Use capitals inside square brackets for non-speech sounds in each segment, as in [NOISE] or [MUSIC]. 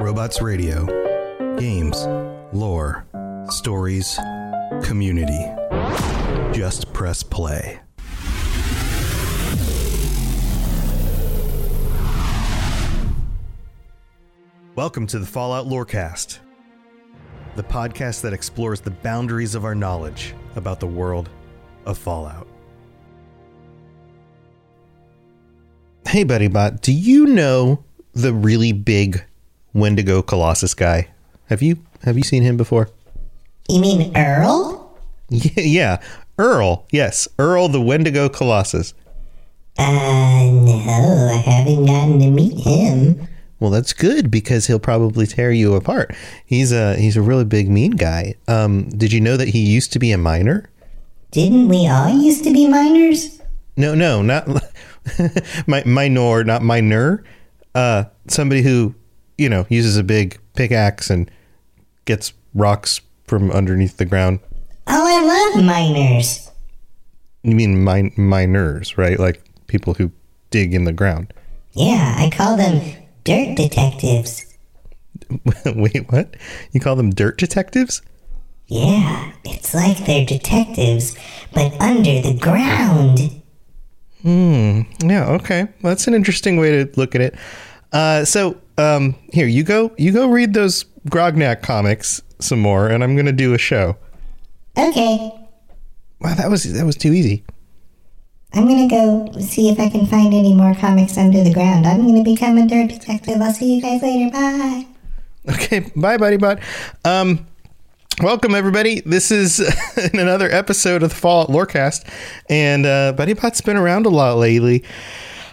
Robots Radio. Games, lore, stories, community. Just press play. Welcome to the Fallout Lorecast, the podcast that explores the boundaries of our knowledge about the world of Fallout. Hey, Buddy Bot, do you know the really big Wendigo Colossus guy? Have you have you seen him before? You mean Earl? Yeah, [LAUGHS] yeah, Earl. Yes, Earl the Wendigo Colossus. Uh, no, I haven't gotten to meet him. Well, that's good because he'll probably tear you apart. He's a he's a really big mean guy. Um, did you know that he used to be a miner? Didn't we all used to be miners? No, no, not [LAUGHS] my minor, not minor. Uh, somebody who you know uses a big pickaxe and gets rocks from underneath the ground. Oh, I love miners. You mean min- miners, right? Like people who dig in the ground. Yeah, I call them dirt detectives. [LAUGHS] Wait, what? You call them dirt detectives? Yeah, it's like they're detectives, but under the ground. Hmm. Yeah, okay. That's an interesting way to look at it. Uh, so, um, here you go. You go read those Grognak comics some more, and I'm gonna do a show. Okay, Wow, that was that was too easy. I'm gonna go see if I can find any more comics under the ground. I'm gonna become a dirt detective. I'll see you guys later. Bye. Okay, bye, buddy bot. Um, welcome everybody. This is [LAUGHS] another episode of the Fallout Lorecast, and uh, Buddy Bot's been around a lot lately.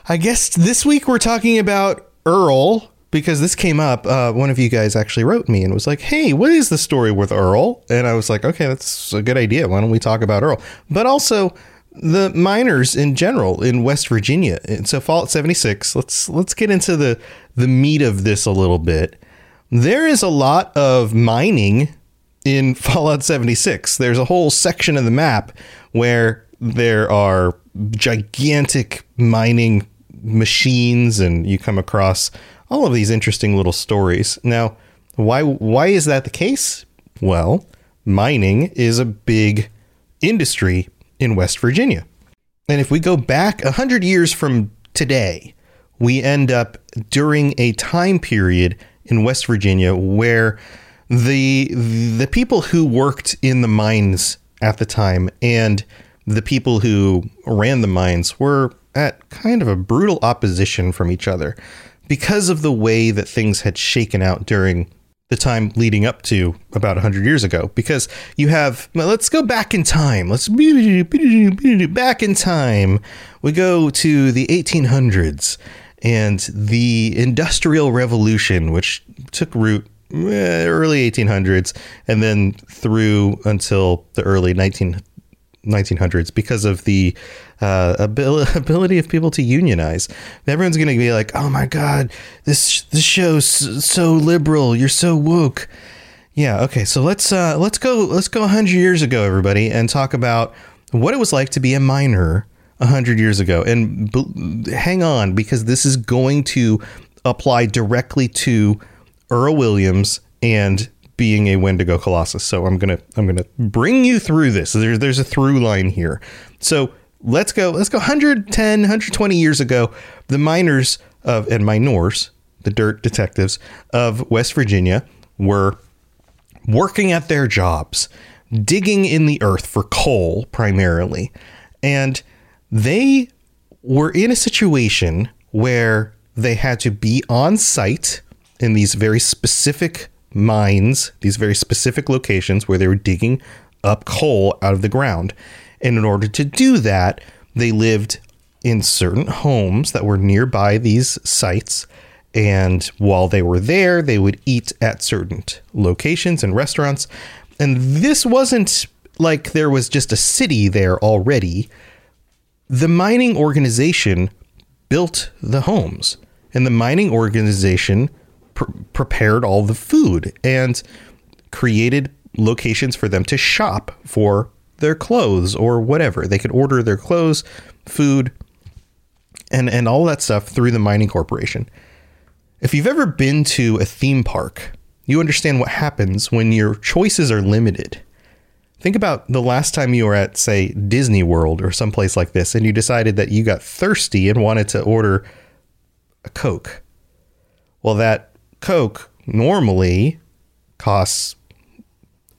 I guess this week we're talking about Earl because this came up. Uh, one of you guys actually wrote me and was like, "Hey, what is the story with Earl?" And I was like, "Okay, that's a good idea. Why don't we talk about Earl?" But also the miners in general in West Virginia. And so Fallout 76. Let's let's get into the the meat of this a little bit. There is a lot of mining in [LAUGHS] Fallout 76. There's a whole section of the map where there are gigantic mining machines and you come across all of these interesting little stories. Now, why why is that the case? Well, mining is a big industry in West Virginia. And if we go back 100 years from today, we end up during a time period in West Virginia where the the people who worked in the mines at the time and the people who ran the mines were at kind of a brutal opposition from each other because of the way that things had shaken out during the time leading up to about 100 years ago because you have well, let's go back in time. Let's [LAUGHS] back in time. We go to the 1800s and the industrial revolution which took root eh, early 1800s and then through until the early 19 1900s because of the uh, abil- [LAUGHS] ability of people to unionize. Everyone's going to be like, "Oh my god, this this show's so liberal. You're so woke." Yeah, okay. So let's uh, let's go let's go 100 years ago everybody and talk about what it was like to be a miner 100 years ago. And b- hang on because this is going to apply directly to Earl Williams and being a Wendigo Colossus. So I'm gonna I'm gonna bring you through this. There's there's a through line here. So let's go let's go 110 120 years ago. The miners of and minors, the dirt detectives of West Virginia, were working at their jobs, digging in the earth for coal primarily, and they were in a situation where they had to be on site in these very specific mines, these very specific locations where they were digging up coal out of the ground. And in order to do that, they lived in certain homes that were nearby these sites. And while they were there, they would eat at certain locations and restaurants. And this wasn't like there was just a city there already the mining organization built the homes and the mining organization pr- prepared all the food and created locations for them to shop for their clothes or whatever they could order their clothes food and and all that stuff through the mining corporation If you've ever been to a theme park, you understand what happens when your choices are limited. Think about the last time you were at, say, Disney World or someplace like this, and you decided that you got thirsty and wanted to order a Coke. Well, that Coke normally costs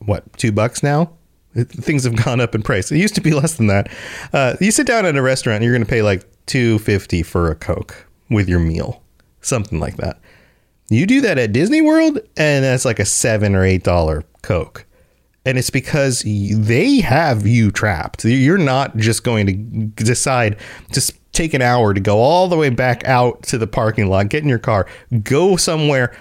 what two bucks now. Things have [LAUGHS] gone up in price. It used to be less than that. Uh, you sit down at a restaurant, and you're going to pay like two fifty for a Coke with your meal, something like that. You do that at Disney World, and that's like a seven or eight dollar Coke. And it's because they have you trapped. You're not just going to decide to take an hour to go all the way back out to the parking lot, get in your car, go somewhere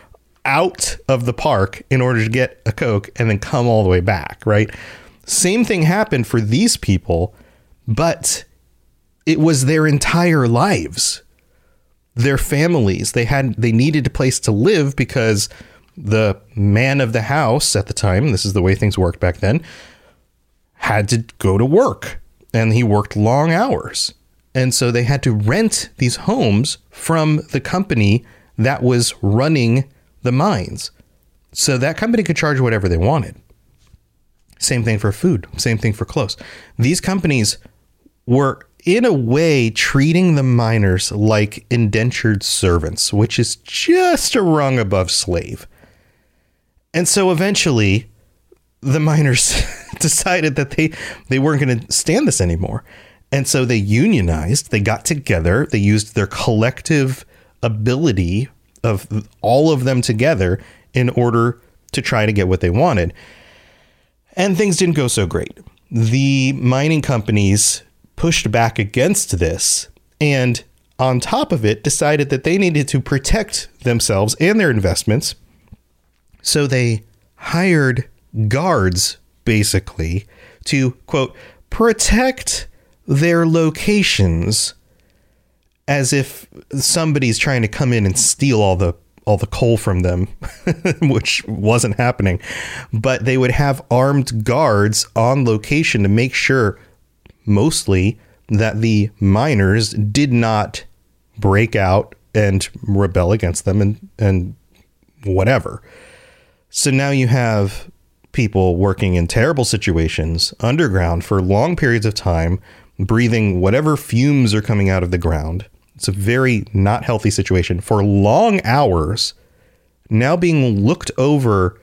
out of the park in order to get a Coke, and then come all the way back, right? Same thing happened for these people, but it was their entire lives their families. They had they needed a place to live because the man of the house at the time, this is the way things worked back then, had to go to work and he worked long hours. And so they had to rent these homes from the company that was running the mines. So that company could charge whatever they wanted. Same thing for food, same thing for clothes. These companies were in a way treating the miners like indentured servants, which is just a rung above slave. And so eventually the miners [LAUGHS] decided that they they weren't going to stand this anymore. And so they unionized, they got together, they used their collective ability of all of them together in order to try to get what they wanted. And things didn't go so great. The mining companies pushed back against this and on top of it decided that they needed to protect themselves and their investments. So they hired guards basically to quote protect their locations as if somebody's trying to come in and steal all the all the coal from them, [LAUGHS] which wasn't happening. But they would have armed guards on location to make sure mostly that the miners did not break out and rebel against them and and whatever. So now you have people working in terrible situations underground for long periods of time, breathing whatever fumes are coming out of the ground. It's a very not healthy situation for long hours, now being looked over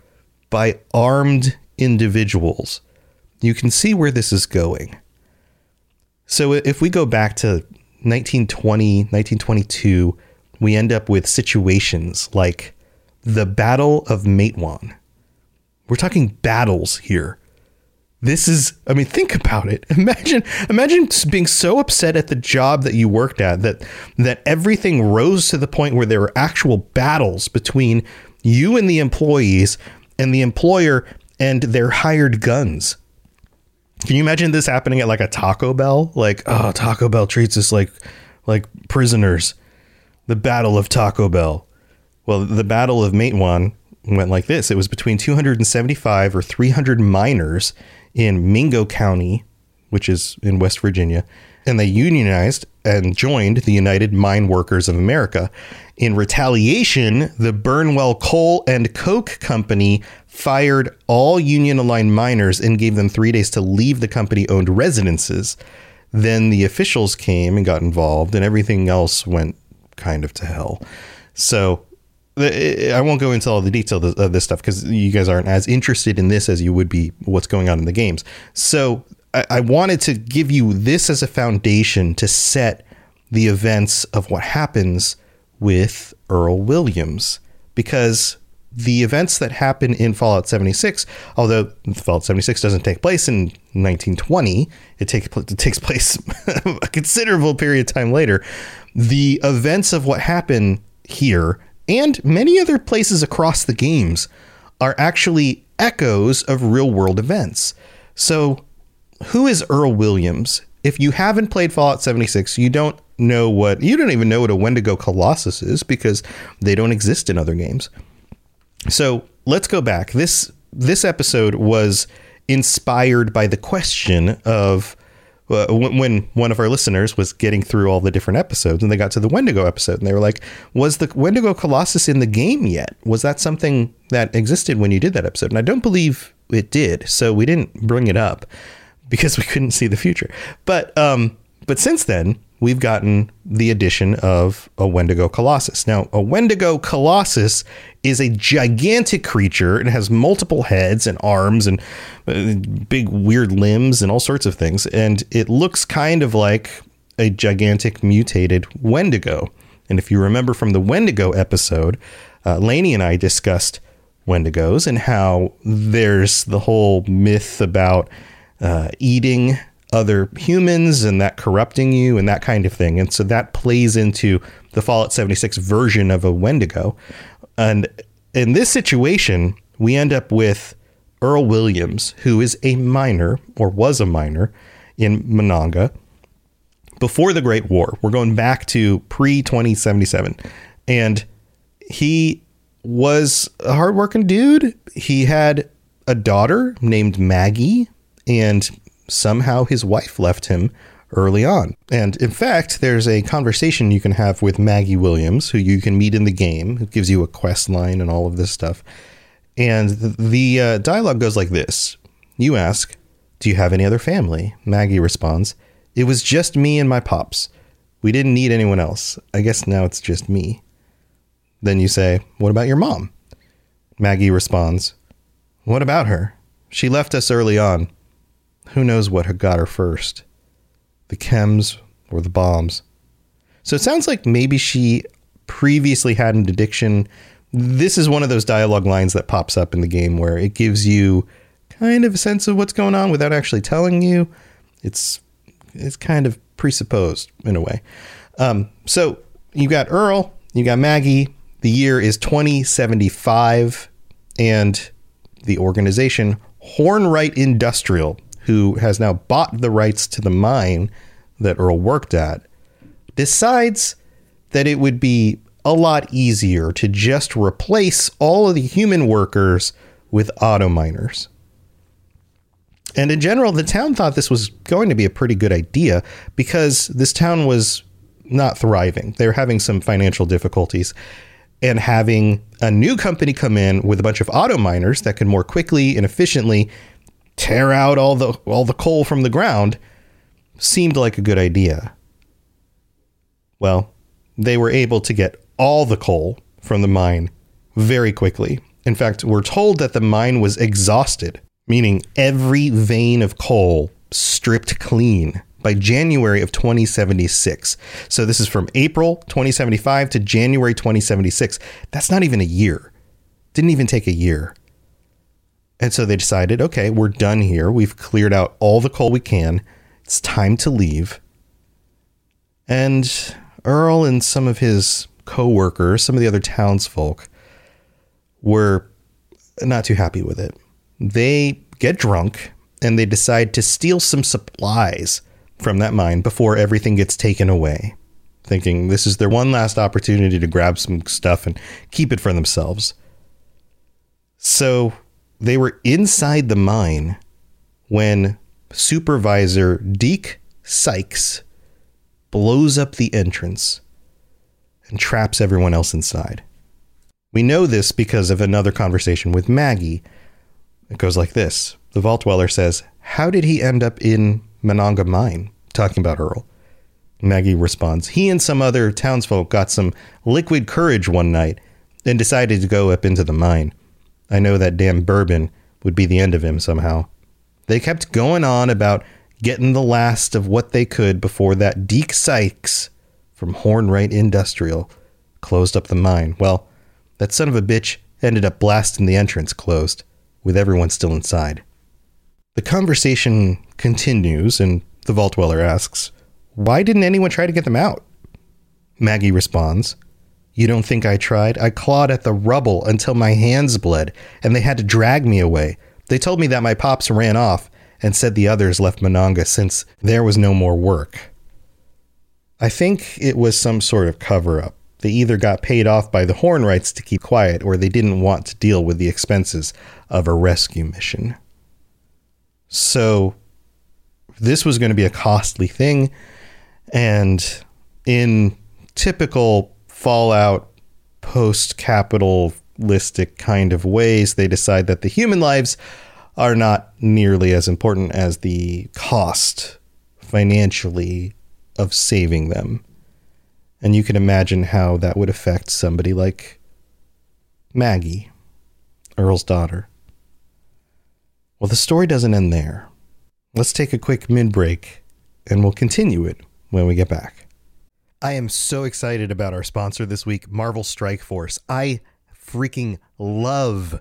by armed individuals. You can see where this is going. So if we go back to 1920, 1922, we end up with situations like the Battle of Matewan. We're talking battles here. This is, I mean, think about it. [LAUGHS] Imagine, imagine being so upset at the job that you worked at that that everything rose to the point where there were actual battles between you and the employees and the employer and their hired guns. Can you imagine this happening at like a Taco Bell? Like, oh, Taco Bell treats us like like prisoners. The Battle of Taco Bell. Well, the Battle of Matewan went like this. It was between 275 or 300 miners in Mingo County, which is in West Virginia, and they unionized and joined the United Mine Workers of America. In retaliation, the Burnwell Coal and Coke Company fired all union aligned miners and gave them three days to leave the company owned residences. Then the officials came and got involved, and everything else went kind of to hell. So I won't go into all the detail of this stuff because you guys aren't as interested in this as you would be what's going on in the games. So I wanted to give you this as a foundation to set the events of what happens with Earl Williams because the events that happen in Fallout 76, although Fallout 76 doesn't take place in 1920, it, take, it takes place [LAUGHS] a considerable period of time later. The events of what happened here and many other places across the games are actually echoes of real world events. So, who is Earl Williams? If you haven't played Fallout 76, you don't know what you don't even know what a Wendigo Colossus is because they don't exist in other games. So let's go back. This this episode was inspired by the question of uh, when, when one of our listeners was getting through all the different episodes and they got to the Wendigo episode and they were like, was the Wendigo Colossus in the game yet? Was that something that existed when you did that episode? And I don't believe it did. So we didn't bring it up because we couldn't see the future. But, um, but since then, we've gotten the addition of a Wendigo Colossus. Now, a Wendigo Colossus is a gigantic creature. It has multiple heads and arms and uh, big weird limbs and all sorts of things. And it looks kind of like a gigantic mutated Wendigo. And if you remember from the Wendigo episode, uh, Lainey and I discussed Wendigos and how there's the whole myth about uh, eating other humans and that corrupting you and that kind of thing. And so that plays into the Fallout 76 version of a Wendigo. And in this situation, we end up with Earl Williams, who is a miner or was a miner in Monongah before the Great War. We're going back to pre 2077. And he was a hardworking dude. He had a daughter named Maggie, and somehow his wife left him early on. And in fact, there's a conversation you can have with Maggie Williams, who you can meet in the game. It gives you a quest line and all of this stuff. And the, the uh, dialogue goes like this You ask, Do you have any other family? Maggie responds, It was just me and my pops. We didn't need anyone else. I guess now it's just me. Then you say, What about your mom? Maggie responds, What about her? She left us early on. Who knows what had got her first? The chems or the bombs. So it sounds like maybe she previously had an addiction. This is one of those dialogue lines that pops up in the game where it gives you kind of a sense of what's going on without actually telling you. It's it's kind of presupposed in a way. Um, so you got Earl, you got Maggie. The year is 2075, and the organization Hornwright Industrial who has now bought the rights to the mine that Earl worked at, decides that it would be a lot easier to just replace all of the human workers with auto miners. And in general, the town thought this was going to be a pretty good idea because this town was not thriving. They were having some financial difficulties. And having a new company come in with a bunch of auto miners that could more quickly and efficiently tear out all the all the coal from the ground seemed like a good idea. Well, they were able to get all the coal from the mine very quickly. In fact, we're told that the mine was exhausted, meaning every vein of coal stripped clean by January of 2076. So this is from April 2075 to January 2076. That's not even a year. Didn't even take a year. And so they decided, okay, we're done here. We've cleared out all the coal we can. It's time to leave. And Earl and some of his co-workers, some of the other townsfolk were not too happy with it. They get drunk and they decide to steal some supplies from that mine before everything gets taken away, thinking this is their one last opportunity to grab some stuff and keep it for themselves. So they were inside the mine when supervisor Deke Sykes blows up the entrance and traps everyone else inside. We know this because of another conversation with Maggie. It goes like this The Vault Dweller says, How did he end up in Monongah Mine? Talking about Earl. Maggie responds, He and some other townsfolk got some liquid courage one night and decided to go up into the mine. I know that damn bourbon would be the end of him somehow. They kept going on about getting the last of what they could before that Deke Sykes from Hornwright Industrial closed up the mine. Well, that son of a bitch ended up blasting the entrance closed, with everyone still inside. The conversation continues, and the Vault Dweller asks, Why didn't anyone try to get them out? Maggie responds, you don't think I tried? I clawed at the rubble until my hands bled, and they had to drag me away. They told me that my pops ran off and said the others left Monongah since there was no more work. I think it was some sort of cover up. They either got paid off by the Hornwrights to keep quiet, or they didn't want to deal with the expenses of a rescue mission. So, this was going to be a costly thing. And in typical Fallout post capitalistic kind of ways, they decide that the human lives are not nearly as important as the cost financially of saving them. And you can imagine how that would affect somebody like Maggie, Earl's daughter. Well, the story doesn't end there. Let's take a quick mid break and we'll continue it when we get back. I am so excited about our sponsor this week, Marvel Strike Force. I freaking love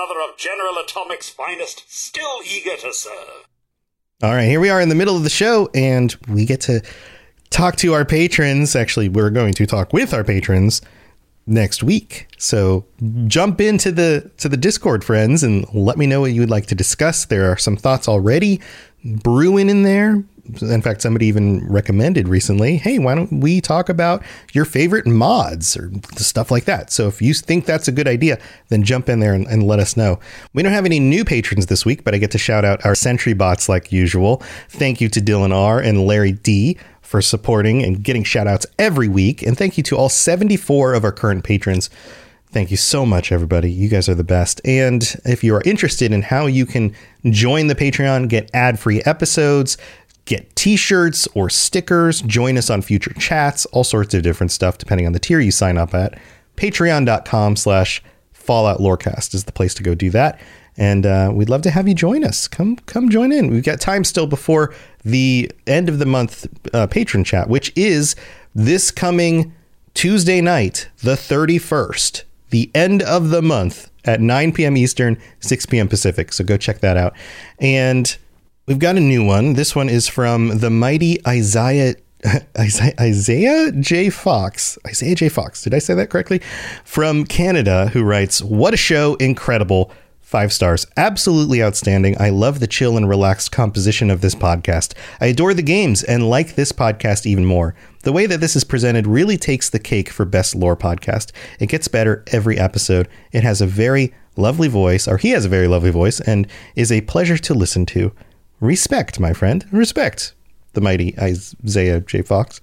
Another of General Atomic's finest, still eager to serve. All right, here we are in the middle of the show, and we get to talk to our patrons. Actually, we're going to talk with our patrons next week. So jump into the to the Discord, friends, and let me know what you would like to discuss. There are some thoughts already brewing in there. In fact, somebody even recommended recently, hey, why don't we talk about your favorite mods or stuff like that? So if you think that's a good idea, then jump in there and, and let us know. We don't have any new patrons this week, but I get to shout out our Sentry bots like usual. Thank you to Dylan R and Larry D for supporting and getting shout outs every week. And thank you to all 74 of our current patrons. Thank you so much, everybody. You guys are the best. And if you are interested in how you can join the Patreon, get ad free episodes, get t-shirts or stickers join us on future chats all sorts of different stuff depending on the tier you sign up at. Patreon.com slash fallout lorecast is the place to go do that. And uh, we'd love to have you join us. Come come join in. We've got time still before the end of the month uh, patron chat which is this coming tuesday night the 31st the end of the month at 9 p.m eastern 6 p.m pacific. So go check that out. And We've got a new one. This one is from the mighty Isaiah [LAUGHS] Isaiah, Isaiah J. Fox. Isaiah J. Fox. Did I say that correctly? From Canada, who writes, What a show! Incredible. Five stars. Absolutely outstanding. I love the chill and relaxed composition of this podcast. I adore the games and like this podcast even more. The way that this is presented really takes the cake for best lore podcast. It gets better every episode. It has a very lovely voice, or he has a very lovely voice, and is a pleasure to listen to. Respect, my friend. Respect the mighty Isaiah J. Fox.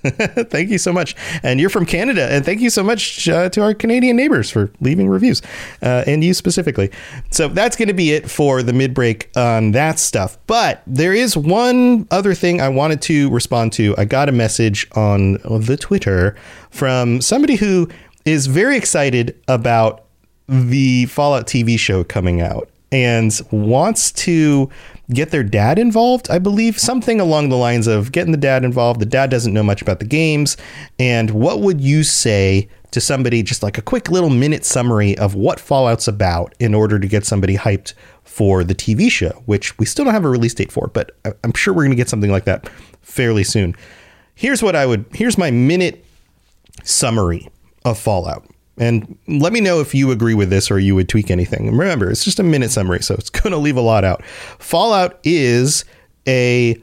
[LAUGHS] thank you so much. And you're from Canada. And thank you so much uh, to our Canadian neighbors for leaving reviews uh, and you specifically. So that's going to be it for the mid break on that stuff. But there is one other thing I wanted to respond to. I got a message on the Twitter from somebody who is very excited about the Fallout TV show coming out and wants to get their dad involved. I believe something along the lines of getting the dad involved. The dad doesn't know much about the games. And what would you say to somebody, just like a quick little minute summary of what Fallout's about in order to get somebody hyped for the TV show, which we still don't have a release date for, but I'm sure we're going to get something like that fairly soon. Here's what I would, here's my minute summary of Fallout. And let me know if you agree with this or you would tweak anything. Remember, it's just a minute summary, so it's [LAUGHS] going to leave a lot out. Fallout is a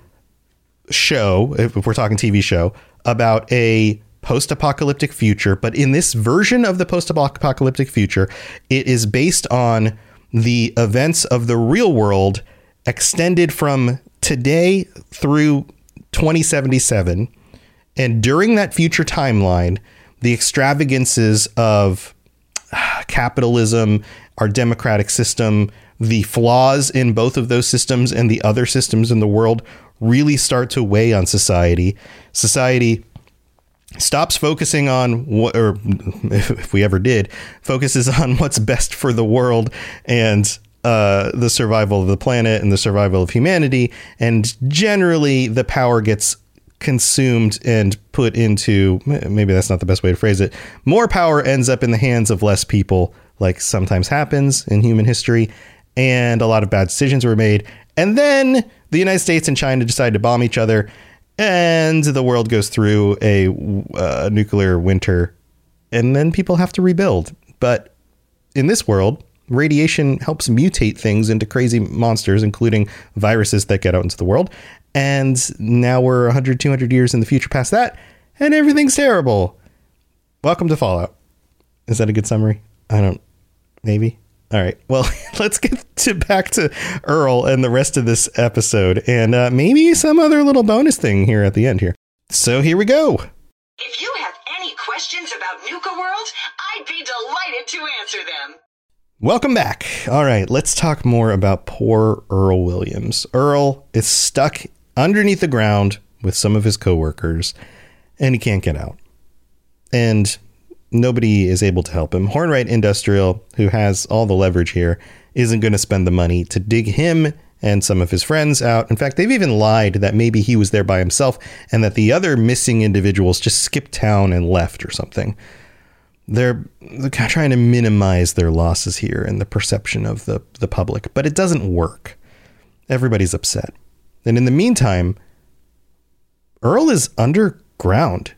show, if we're talking TV show, about a post apocalyptic future. But in this version of the post apocalyptic future, it is based on the events of the real world extended from today through 2077. And during that future timeline, the extravagances of uh, capitalism, our democratic system, the flaws in both of those systems and the other systems in the world really start to weigh on society. Society stops focusing on what, or [LAUGHS] if we ever did, focuses on [LAUGHS] what's best for the world and uh, the survival of the planet and the survival of humanity. And generally, the power gets consumed and put into maybe that's not the best way to phrase it. More power ends up in the hands of less people, like sometimes happens in human history. And a lot of bad decisions were made. And then the United States and China decide to bomb each other and the world goes through a uh, nuclear winter, and then people have to rebuild. But in this world, radiation helps mutate things into crazy monsters, including viruses that get out into the world. And now we're 100, 200 years in the future past that, and everything's terrible. Welcome to Fallout. Is that a good summary? I don't. Maybe. All right. Well, [LAUGHS] let's get to back to Earl and the rest of this episode, and uh, maybe some other little bonus thing here at the end here. So here we go. If you have any questions about Nuka World, I'd be delighted to answer them. Welcome back. All right, let's talk more about poor Earl Williams. Earl is stuck underneath the ground with some of his coworkers, and he can't get out. And nobody is able to help him. Hornwright Industrial, who has all the leverage here, isn't going to spend the money to dig him and some of his friends out. In fact, they've even lied that maybe he was there by himself and that the other missing individuals just skipped town and left or something. They're, they're trying to minimize their losses here and the perception of the, the public, but it doesn't work. Everybody's upset. And in the meantime, Earl is underground,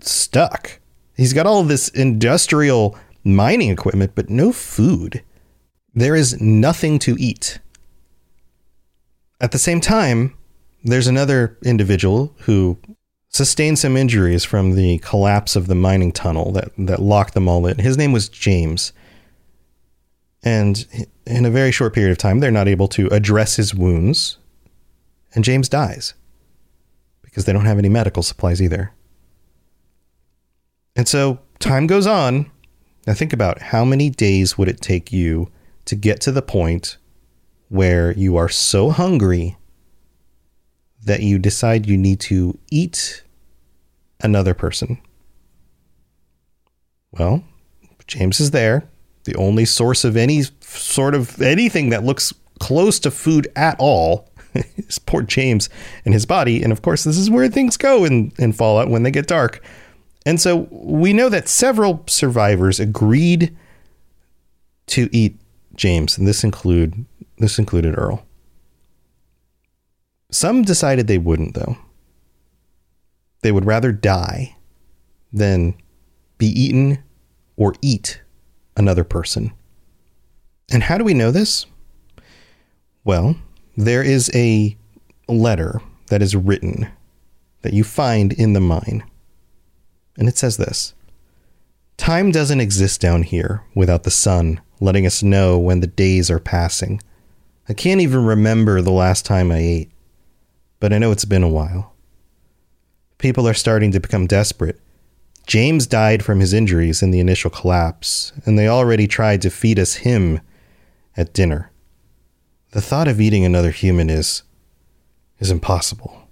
stuck. He's got all this industrial mining equipment, but no food. There is nothing to eat. At the same time, there's another individual who sustained some injuries from the collapse of the mining tunnel that, that locked them all in. His name was James. And in a very short period of time, they're not able to address his wounds. And James dies because they don't have any medical supplies either. And so time goes on. Now think about how many days would it take you to get to the point where you are so hungry that you decide you need to eat another person. Well, James is there, the only source of any sort of anything that looks close to food at all is poor James and his body. And of course, this is where things go in, in Fallout when they get dark. And so we know that several survivors agreed to eat James, and this include this included Earl. Some decided they wouldn't, though. They would rather die than be eaten or eat another person. And how do we know this? Well, there is a letter that is written that you find in the mine. And it says this Time doesn't exist down here without the sun letting us know when the days are passing. I can't even remember the last time I ate, but I know it's been a while. People are starting to become desperate. James died from his injuries in the initial collapse, and they already tried to feed us him at dinner. The thought of eating another human is is impossible.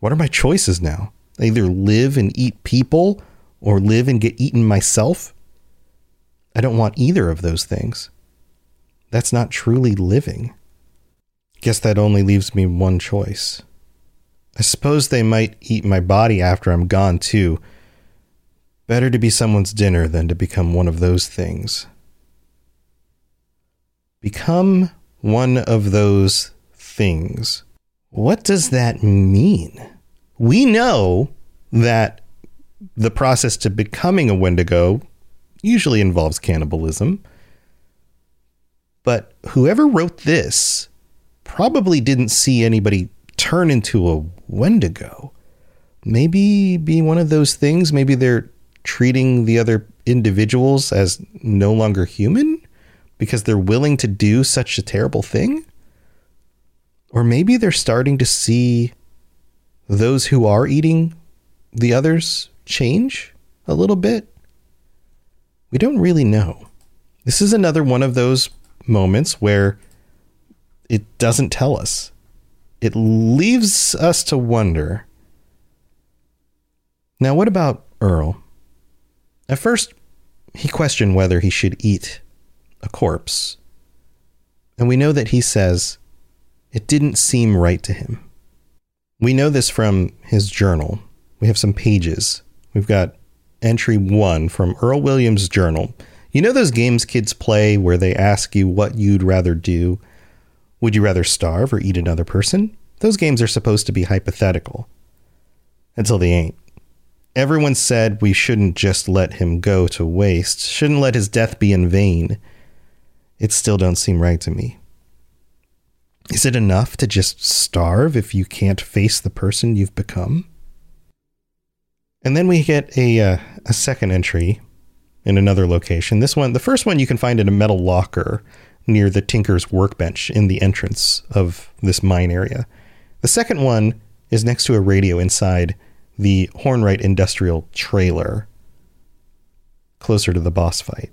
What are my choices now? I either live and eat people or live and get eaten myself. I don't want either of those things. That's not truly living. Guess that only leaves me one choice. I suppose they might eat my body after I'm gone, too. Better to be someone's dinner than to become one of those things. Become one of those things. What does that mean? We know that the process to becoming a Wendigo usually involves cannibalism. But whoever wrote this probably didn't see anybody turn into a Wendigo. Maybe be one of those things. Maybe they're treating the other individuals as no longer human because they're willing to do such a terrible thing. Or maybe they're starting to see those who are eating the others change a little bit. We don't really know. This is another one of those moments where it doesn't tell us. It leaves us to wonder. Now, what about Earl? At first, he questioned whether he should eat a corpse. And we know that he says it didn't seem right to him. We know this from his journal. We have some pages. We've got entry one from Earl Williams' journal. You know those games kids play where they ask you what you'd rather do? Would you rather starve or eat another person? Those games are supposed to be hypothetical. Until they ain't. Everyone said we shouldn't just let him go to waste, shouldn't let his death be in vain. It still don't seem right to me. Is it enough to just starve if you can't face the person you've become? And then we get a uh, a second entry in another location. This one, the first one you can find in a metal locker near the tinker's workbench in the entrance of this mine area. The second one is next to a radio inside the Hornwright Industrial trailer, closer to the boss fight.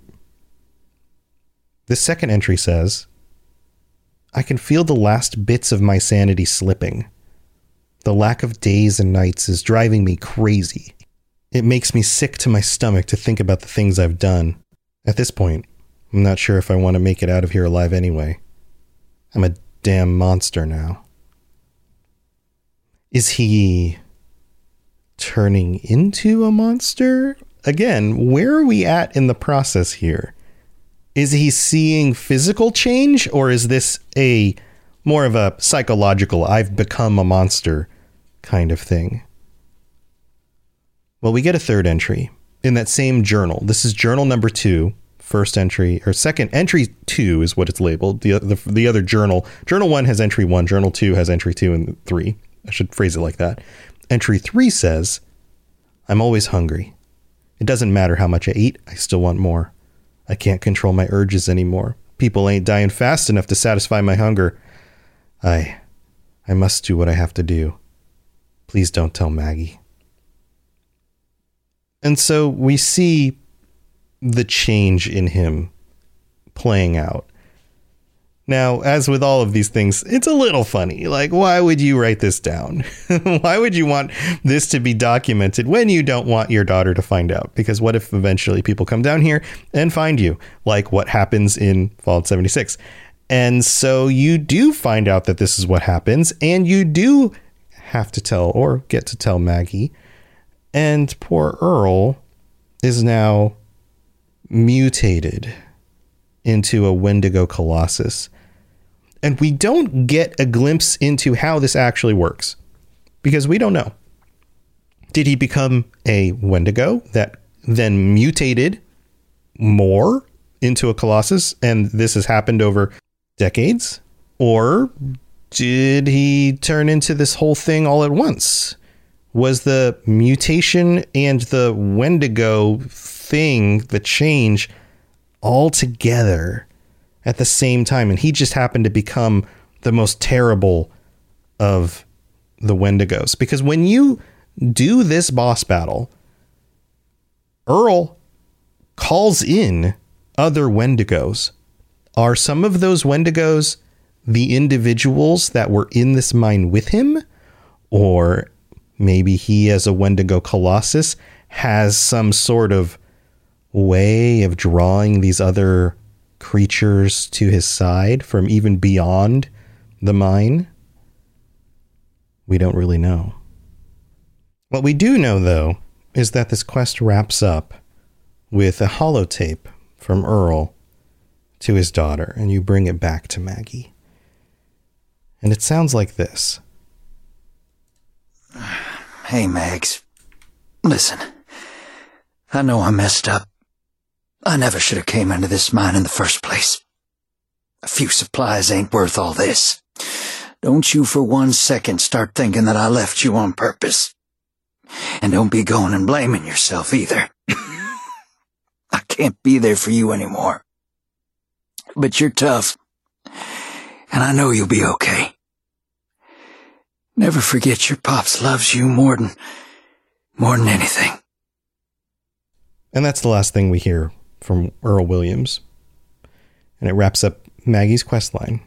This second entry says, I can feel the last bits of my sanity slipping. The lack of days and nights is driving me crazy. It makes me sick to my stomach to think about the things I've done. At this point, I'm not sure if I want to make it out of here alive anyway. I'm a damn monster now. Is he turning into a monster? Again, where are we at in the process here? Is he seeing physical change or is this a more of a psychological I've become a monster kind of thing? Well, we get a third entry in that same journal. This is journal number two, first entry, or second entry two is what it's labeled. The, the, the other journal, journal one has entry one, journal two has entry two and three. I should phrase it like that. Entry three says, I'm always hungry. It doesn't matter how much I eat, I still want more. I can't control my urges anymore. People ain't dying fast enough to satisfy my hunger. I. I must do what I have to do. Please don't tell Maggie. And so we see the change in him playing out. Now, as with all of these things, it's a little funny. Like, why would you write this down? [LAUGHS] why would you want this to be documented when you don't want your daughter to find out? Because what if eventually people come down here and find you, like what happens in Fallout 76? And so you do find out that this is what happens, and you do have to tell or get to tell Maggie. And poor Earl is now mutated into a Wendigo Colossus. And we don't get a glimpse into how this actually works because we don't know. Did he become a Wendigo that then mutated more into a Colossus and this has happened over decades? Or did he turn into this whole thing all at once? Was the mutation and the Wendigo thing, the change, all together at the same time. And he just happened to become the most terrible of the Wendigos. Because when you do this boss battle, Earl calls in other Wendigos. Are some of those Wendigos the individuals that were in this mine with him? Or maybe he, as a Wendigo Colossus, has some sort of way of drawing these other creatures to his side from even beyond the mine? We don't really know. What we do know, though, is that this quest wraps up with a holotape from Earl to his daughter, and you bring it back to Maggie. And it sounds like this Hey, Mags. Listen, I know I messed up. I never should have came into this mine in the first place. A few supplies ain't worth all this. Don't you for one second start thinking that I left you on purpose. And don't be going and blaming yourself either. [LAUGHS] I can't be there for you anymore. But you're tough. And I know you'll be okay. Never forget your pops loves you more than, more than anything. And that's the last thing we hear from Earl Williams. And it wraps up Maggie's quest line.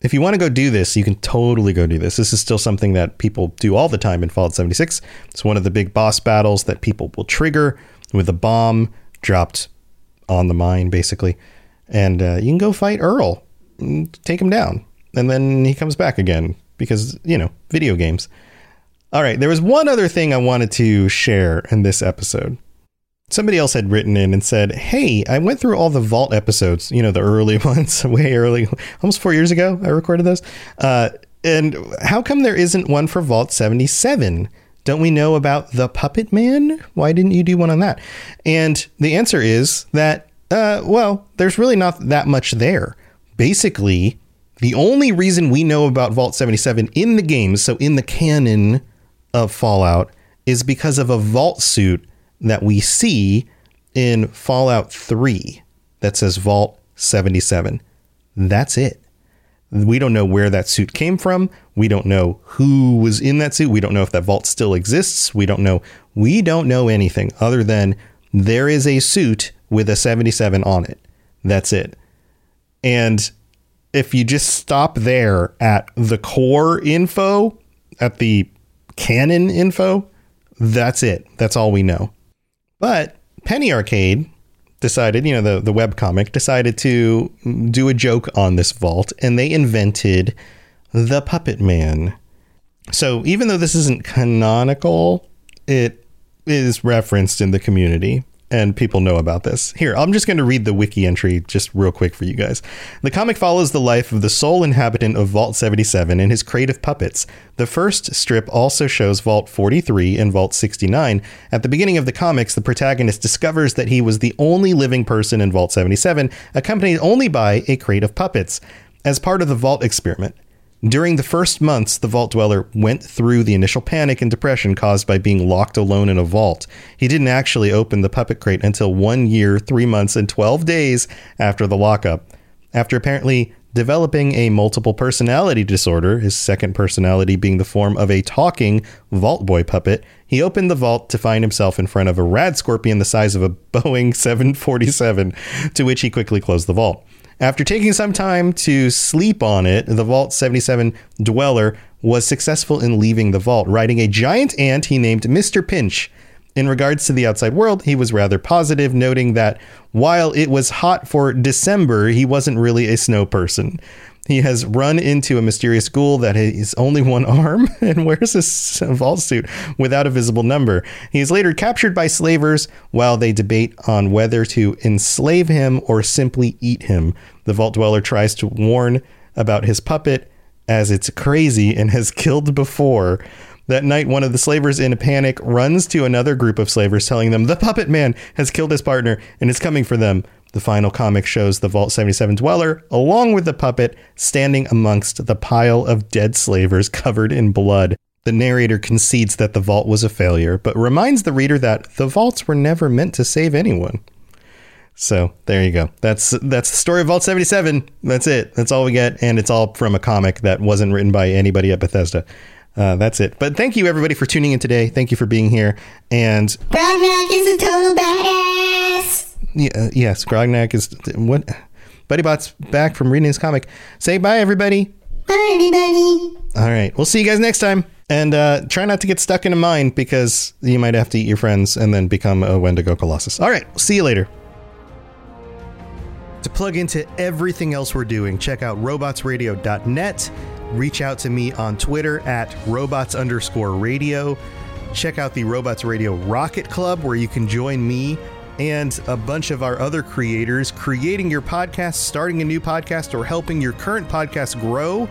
If you want to go do this, you can totally go do this. This is still something that people do all the time in Fallout 76. It's one of the big boss battles that people will trigger with a bomb dropped on the mine, basically. And uh, you can go fight Earl, take him down. And then he comes back again because, you know, video games. All right, there was one other thing I wanted to share in this episode. Somebody else had written in and said, Hey, I went through all the Vault episodes, you know, the early [LAUGHS] ones, way early, almost four years ago, I recorded those. Uh, and how come there isn't one for Vault 77? Don't we know about the Puppet Man? Why didn't you do one on that? And the answer is that, uh, well, there's really not that much there. Basically, the only reason we know about Vault 77 in the games, so in the canon of Fallout, is because of a vault suit that we see in Fallout 3 that says Vault 77. That's it. We don't know where that suit came from. We don't know who was in that suit. We don't know if that vault still exists. We don't know. We don't know anything other than there is a suit with a 77 on it. That's it. And if you just stop there at the core info, at the canon info, that's it. That's all we know. But Penny Arcade decided, you know, the, the web comic decided to do a joke on this vault and they invented the Puppet Man. So even though this isn't canonical, it is referenced in the community and people know about this. Here, I'm just going to read the wiki entry just real quick for you guys. The comic follows the life of the sole inhabitant of Vault 77 and his crate of puppets. The first strip also shows Vault 43 and Vault 69. At the beginning of the comics, the protagonist discovers that he was the only living person in Vault 77, accompanied only by a crate of puppets. As part of the Vault experiment, during the first months, the vault dweller went through the initial panic and depression caused by being locked alone in a vault. He didn't actually open the puppet crate until one year, three months, and 12 days after the lockup. After apparently developing a multiple personality disorder, his second personality being the form of a talking Vault Boy puppet, he opened the vault to find himself in front of a rad scorpion the size of a [LAUGHS] Boeing 747, to which he quickly closed the vault. After taking some time to sleep on it, the Vault 77 dweller was successful in leaving the vault, riding a giant ant he named Mr. Pinch. In regards to the outside world, he was rather positive, noting that while it was hot for December, he wasn't really a snow person. He has run into a mysterious ghoul that has only one [LAUGHS] arm and wears a vault suit without a visible number. He is later captured by slavers while they debate on whether to enslave him or simply eat him. The vault dweller tries to warn about his puppet as it's crazy and has killed before. That night, one of the slavers in a panic runs to another group of slavers, telling them the puppet man has killed his partner and is coming for them. The final comic shows the Vault 77 dweller, along with the puppet, standing amongst the pile of dead slavers covered in blood. The narrator concedes that the vault was a failure, but reminds the reader that the vaults were never meant to save anyone. So there you go. That's that's the story of Vault 77. That's it. That's all we get, and it's all from a comic that wasn't written by anybody at Bethesda. Uh, that's it. But thank you everybody for tuning in today. Thank you for being here. And Grognak is a total badass. yeah, uh, yes, Grognak is what. Buddy Bot's back from reading his comic. Say bye, everybody. Bye, everybody. All right, we'll see you guys next time. And uh, try not to get stuck in a mine because you might have to eat your friends and then become a Wendigo Colossus. All right, see you later. To plug into everything else we're doing, check out robotsradio.net. Reach out to me on Twitter at robots underscore radio. Check out the Robots Radio Rocket Club, where you can join me and a bunch of our other creators creating your podcast, starting a new podcast, or helping your current podcast grow.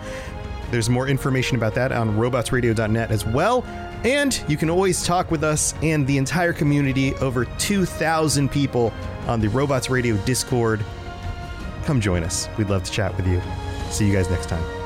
There's more information about that on robotsradio.net as well. And you can always talk with us and the entire community, over 2,000 people on the Robots Radio Discord. Come join us. We'd love to chat with you. See you guys next time.